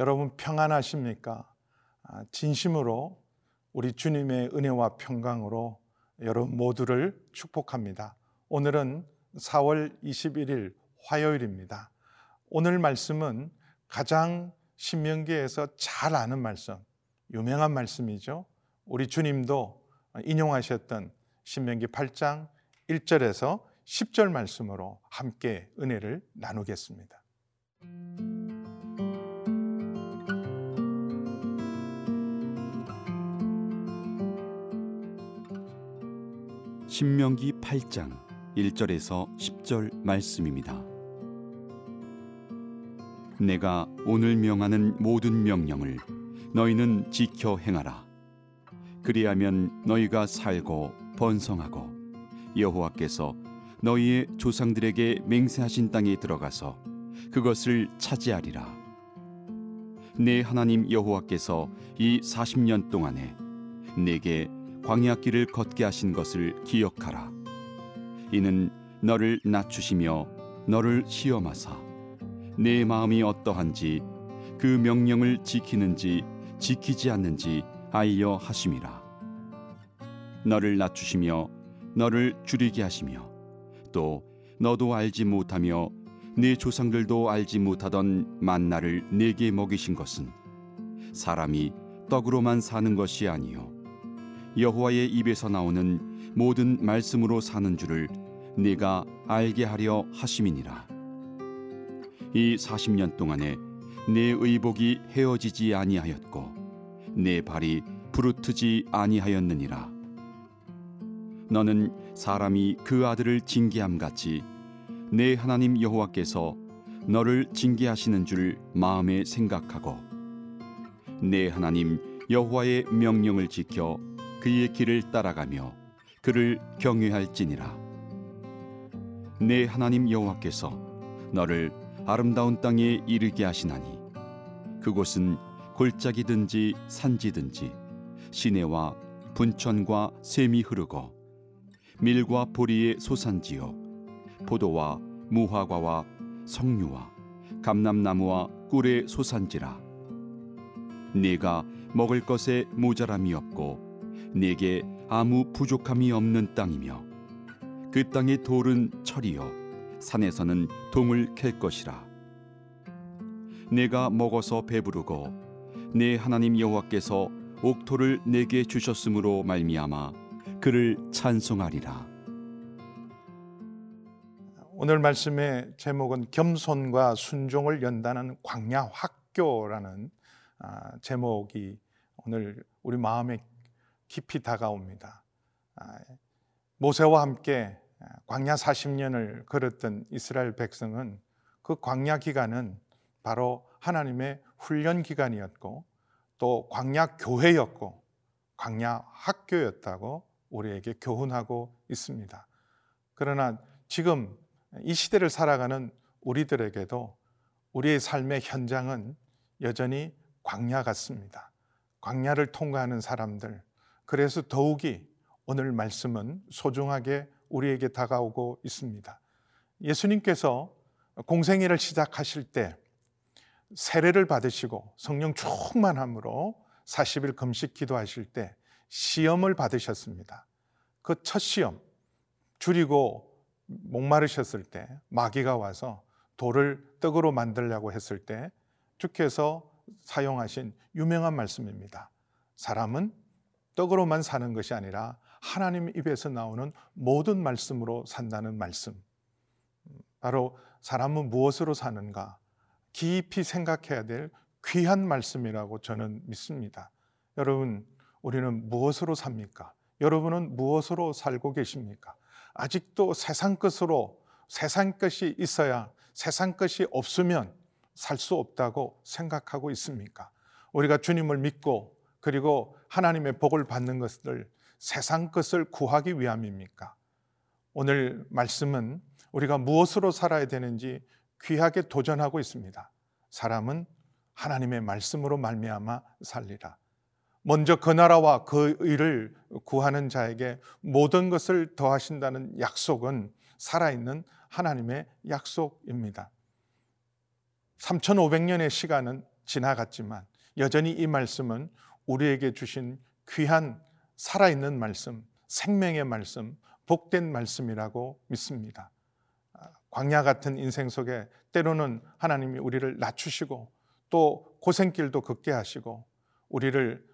여러분 평안하십니까? 아, 진심으로 우리 주님의 은혜와 평강으로 여러분 모두를 축복합니다. 오늘은 4월 21일 화요일입니다. 오늘 말씀은 가장 신명기에서 잘 아는 말씀, 유명한 말씀이죠. 우리 주님도 인용하셨던 신명기 8장 1절에서 10절 말씀으로 함께 은혜를 나누겠습니다. 신명기 8장 1절에서 10절 말씀입니다. 내가 오늘 명하는 모든 명령을 너희는 지켜 행하라. 그리하면 너희가 살고 번성하고 여호와께서 너희의 조상들에게 맹세하신 땅에 들어가서 그것을 차지하리라. 내 하나님 여호와께서 이 40년 동안에 내게 광야길을 걷게 하신 것을 기억하라. 이는 너를 낮추시며 너를 시험하사 내 마음이 어떠한지 그 명령을 지키는지 지키지 않는지 알려 하심이라. 너를 낮추시며 너를 줄이게 하시며 또 너도 알지 못하며 네 조상들도 알지 못하던 만나를 내게 먹이신 것은 사람이 떡으로만 사는 것이 아니요 여호와의 입에서 나오는 모든 말씀으로 사는 줄을 네가 알게 하려 하심이니라. 이 40년 동안에 내 의복이 헤어지지 아니하였고 내 발이 부르트지 아니하였느니라. 너는 사람이 그 아들을 징계함 같이 내 하나님 여호와께서 너를 징계하시는 줄 마음에 생각하고 내 하나님 여호와의 명령을 지켜 그의 길을 따라가며 그를 경외할지니라. 내 하나님 여호와께서 너를 아름다운 땅에 이르게 하시나니 그곳은 골짜기든지 산지든지 시내와 분천과 샘이 흐르고 밀과 보리의 소산지요 포도와 무화과와 석류와 감람나무와 꿀의 소산지라. 네가 먹을 것에 모자람이 없고 네게 아무 부족함이 없는 땅이며 그 땅의 돌은 철이요 산에서는 동을 캘 것이라. 내가 먹어서 배부르고 내 하나님 여호와께서 옥토를 내게 주셨으므로 말미암아 그를 찬송하리라. 오늘 말씀의 제목은 겸손과 순종을 연다는 광야 학교라는 아, 제목이 오늘 우리 마음에 깊이 다가옵니다. 아, 모세와 함께 광야 40년을 걸었던 이스라엘 백성은 그 광야 기간은 바로 하나님의 훈련 기간이었고 또 광야 교회였고 광야 학교였다고 우리에게 교훈하고 있습니다. 그러나 지금 이 시대를 살아가는 우리들에게도 우리의 삶의 현장은 여전히 광야 같습니다. 광야를 통과하는 사람들. 그래서 더욱이 오늘 말씀은 소중하게 우리에게 다가오고 있습니다. 예수님께서 공생애를 시작하실 때 세례를 받으시고 성령 충만함으로 40일 금식 기도하실 때 시험을 받으셨습니다. 그 첫 시험 줄이고 목마르셨을 때 마귀가 와서 돌을 떡으로 만들려고 했을 때 주께서 사용하신 유명한 말씀입니다. 사람은 떡으로만 사는 것이 아니라 하나님 입에서 나오는 모든 말씀으로 산다는 말씀. 바로 사람은 무엇으로 사는가 깊이 생각해야 될 귀한 말씀이라고 저는 믿습니다. 여러분, 우리는 무엇으로 삽니까? 여러분은 무엇으로 살고 계십니까? 아직도 세상 것으로 세상 것이 있어야 세상 것이 없으면 살 수 없다고 생각하고 있습니까? 우리가 주님을 믿고 그리고 하나님의 복을 받는 것을 세상 것을 구하기 위함입니까? 오늘 말씀은 우리가 무엇으로 살아야 되는지 귀하게 도전하고 있습니다. 사람은 하나님의 말씀으로 말미암아 살리라. 먼저 그 나라와 그 의를 구하는 자에게 모든 것을 더하신다는 약속은 살아있는 하나님의 약속입니다. 3500년의 시간은 지나갔지만 여전히 이 말씀은 우리에게 주신 귀한 살아있는 말씀, 생명의 말씀, 복된 말씀이라고 믿습니다. 광야 같은 인생 속에 때로는 하나님이 우리를 낮추시고 또 고생길도 걷게 하시고 우리를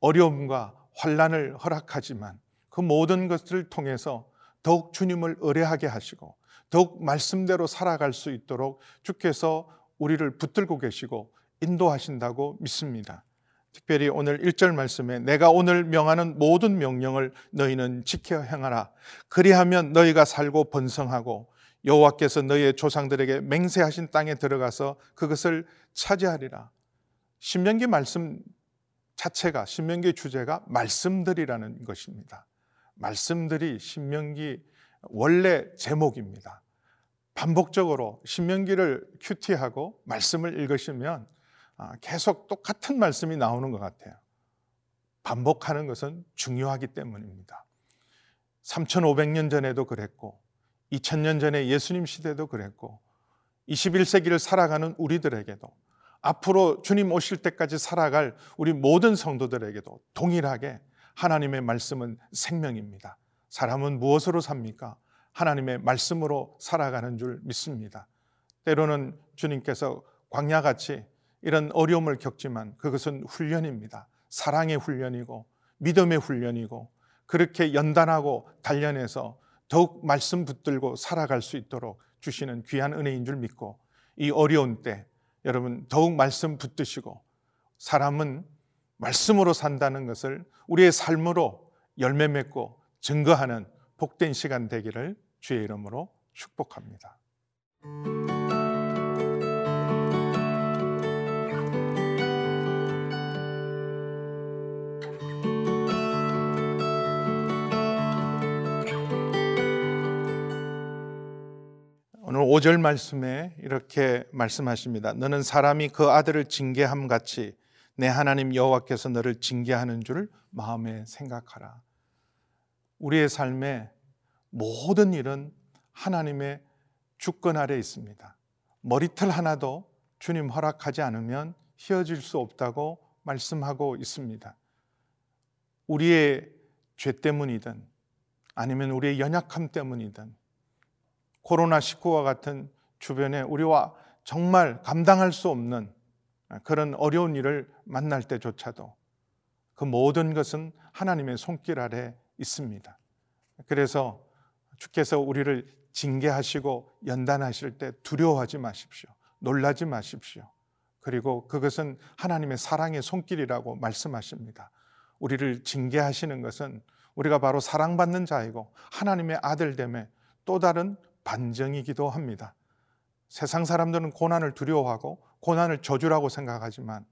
어려움과 환란을 허락하지만 그 모든 것을 통해서 더욱 주님을 의뢰하게 하시고 더욱 말씀대로 살아갈 수 있도록 주께서 우리를 붙들고 계시고 인도하신다고 믿습니다. 특별히 오늘 1절 말씀에 내가 오늘 명하는 모든 명령을 너희는 지켜 행하라. 그리하면 너희가 살고 번성하고 여호와께서 너희의 조상들에게 맹세하신 땅에 들어가서 그것을 차지하리라. 신명기 말씀 자체가 신명기 주제가 말씀들이라는 것입니다. 말씀들이 신명기 원래 제목입니다. 반복적으로 신명기를 큐티하고 말씀을 읽으시면 아, 계속 똑같은 말씀이 나오는 것 같아요. 반복하는 것은 중요하기 때문입니다. 3,500년 전에도 그랬고, 2000년 전에 예수님 시대도 그랬고, 21세기를 살아가는 우리들에게도, 앞으로 주님 오실 때까지 살아갈 우리 모든 성도들에게도 동일하게 하나님의 말씀은 생명입니다. 사람은 무엇으로 삽니까? 하나님의 말씀으로 살아가는 줄 믿습니다. 때로는 주님께서 광야같이 이런 어려움을 겪지만 그것은 훈련입니다. 사랑의 훈련이고 믿음의 훈련이고 그렇게 연단하고 단련해서 더욱 말씀 붙들고 살아갈 수 있도록 주시는 귀한 은혜인 줄 믿고 이 어려운 때 여러분 더욱 말씀 붙드시고 사람은 말씀으로 산다는 것을 우리의 삶으로 열매 맺고 증거하는 복된 시간 되기를 주의 이름으로 축복합니다. 5절 말씀에 이렇게 말씀하십니다. 너는 사람이 그 아들을 징계함 같이 내 하나님 여호와께서 너를 징계하는 줄 마음에 생각하라. 우리의 삶에 모든 일은 하나님의 주권 아래 있습니다. 머리털 하나도 주님 허락하지 않으면 휘어질 수 없다고 말씀하고 있습니다. 우리의 죄 때문이든 아니면 우리의 연약함 때문이든 코로나19와 같은 주변에 우리와 정말 감당할 수 없는 그런 어려운 일을 만날 때조차도 그 모든 것은 하나님의 손길 아래 있습니다. 그래서 주께서 우리를 징계하시고 연단하실 때 두려워하지 마십시오. 놀라지 마십시오. 그리고 그것은 하나님의 사랑의 손길이라고 말씀하십니다. 우리를 징계하시는 것은 우리가 바로 사랑받는 자이고 하나님의 아들됨의 또 다른 반정이기도 합니다. 세상 사람들은 고난을 두려워하고 고난을 저주라고 생각하지만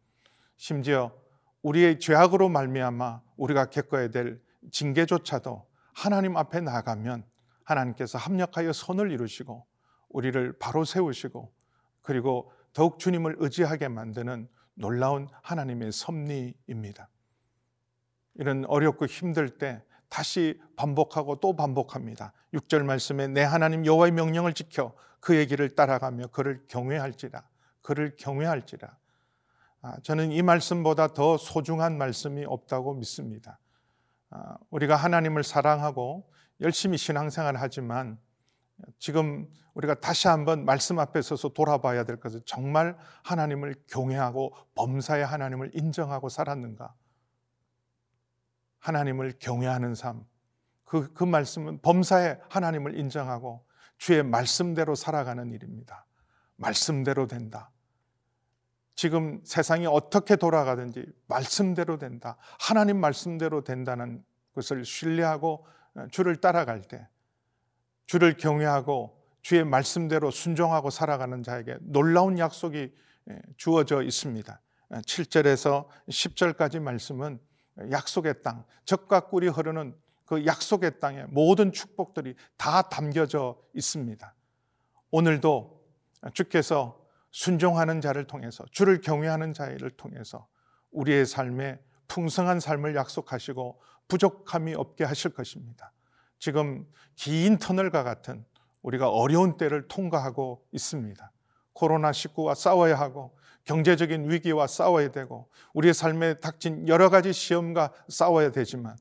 심지어 우리의 죄악으로 말미암아 우리가 겪어야 될 징계조차도 하나님 앞에 나가면 하나님께서 합력하여 선을 이루시고 우리를 바로 세우시고 그리고 더욱 주님을 의지하게 만드는 놀라운 하나님의 섭리입니다. 이런 어렵고 힘들 때 다시 반복하고 또 반복합니다. 6절 말씀에 내 하나님 여호와의 명령을 지켜 그의 길을 따라가며 그를 경외할지라 그를 경외할지라 아, 저는 이 말씀보다 더 소중한 말씀이 없다고 믿습니다. 아, 우리가 하나님을 사랑하고 열심히 신앙생활을 하지만 지금 우리가 다시 한번 말씀 앞에 서서 돌아봐야 될 것은 정말 하나님을 경외하고 범사의 하나님을 인정하고 살았는가? 하나님을 경외하는 삶. 그, 그 말씀은 범사에 하나님을 인정하고 주의 말씀대로 살아가는 일입니다. 말씀대로 된다. 지금 세상이 어떻게 돌아가든지 말씀대로 된다. 하나님 말씀대로 된다는 것을 신뢰하고 주를 따라갈 때 주를 경외하고 주의 말씀대로 순종하고 살아가는 자에게 놀라운 약속이 주어져 있습니다. 7절에서 10절까지 말씀은 약속의 땅, 적과 꿀이 흐르는 그 약속의 땅에 모든 축복들이 다 담겨져 있습니다. 오늘도 주께서 순종하는 자를 통해서 주를 경외하는 자를 통해서 우리의 삶에 풍성한 삶을 약속하시고 부족함이 없게 하실 것입니다. 지금 긴 터널과 같은 우리가 어려운 때를 통과하고 있습니다. 코로나19와 싸워야 하고 경제적인 위기와 싸워야 되고 우리의 삶에 닥친 여러 가지 시험과 싸워야 되지만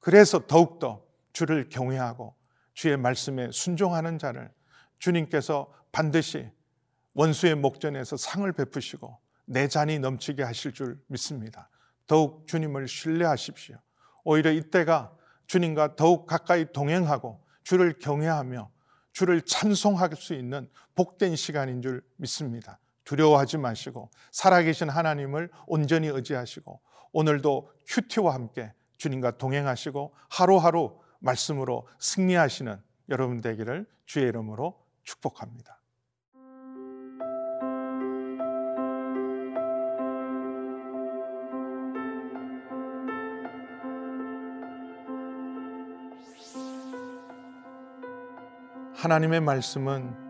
그래서 더욱더 주를 경외하고 주의 말씀에 순종하는 자를 주님께서 반드시 원수의 목전에서 상을 베푸시고 내 잔이 넘치게 하실 줄 믿습니다. 더욱 주님을 신뢰하십시오. 오히려 이때가 주님과 더욱 가까이 동행하고 주를 경외하며 주를 찬송할 수 있는 복된 시간인 줄 믿습니다. 두려워하지 마시고 살아계신 하나님을 온전히 의지하시고 오늘도 큐티와 함께 주님과 동행하시고 하루하루 말씀으로 승리하시는 여러분 되기를 주의 이름으로 축복합니다. 하나님의 말씀은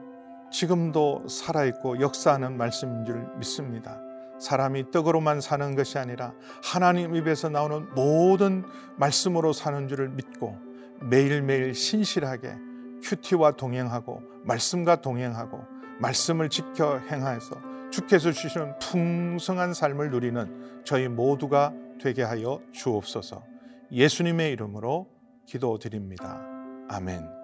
지금도 살아있고 역사하는 말씀인 줄 믿습니다. 사람이 떡으로만 사는 것이 아니라 하나님 입에서 나오는 모든 말씀으로 사는 줄을 믿고 매일매일 신실하게 큐티와 동행하고 말씀과 동행하고 말씀을 지켜 행하여서 주께서 주시는 풍성한 삶을 누리는 저희 모두가 되게 하여 주옵소서 예수님의 이름으로 기도드립니다. 아멘.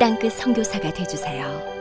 땅끝 성교사가 되주세요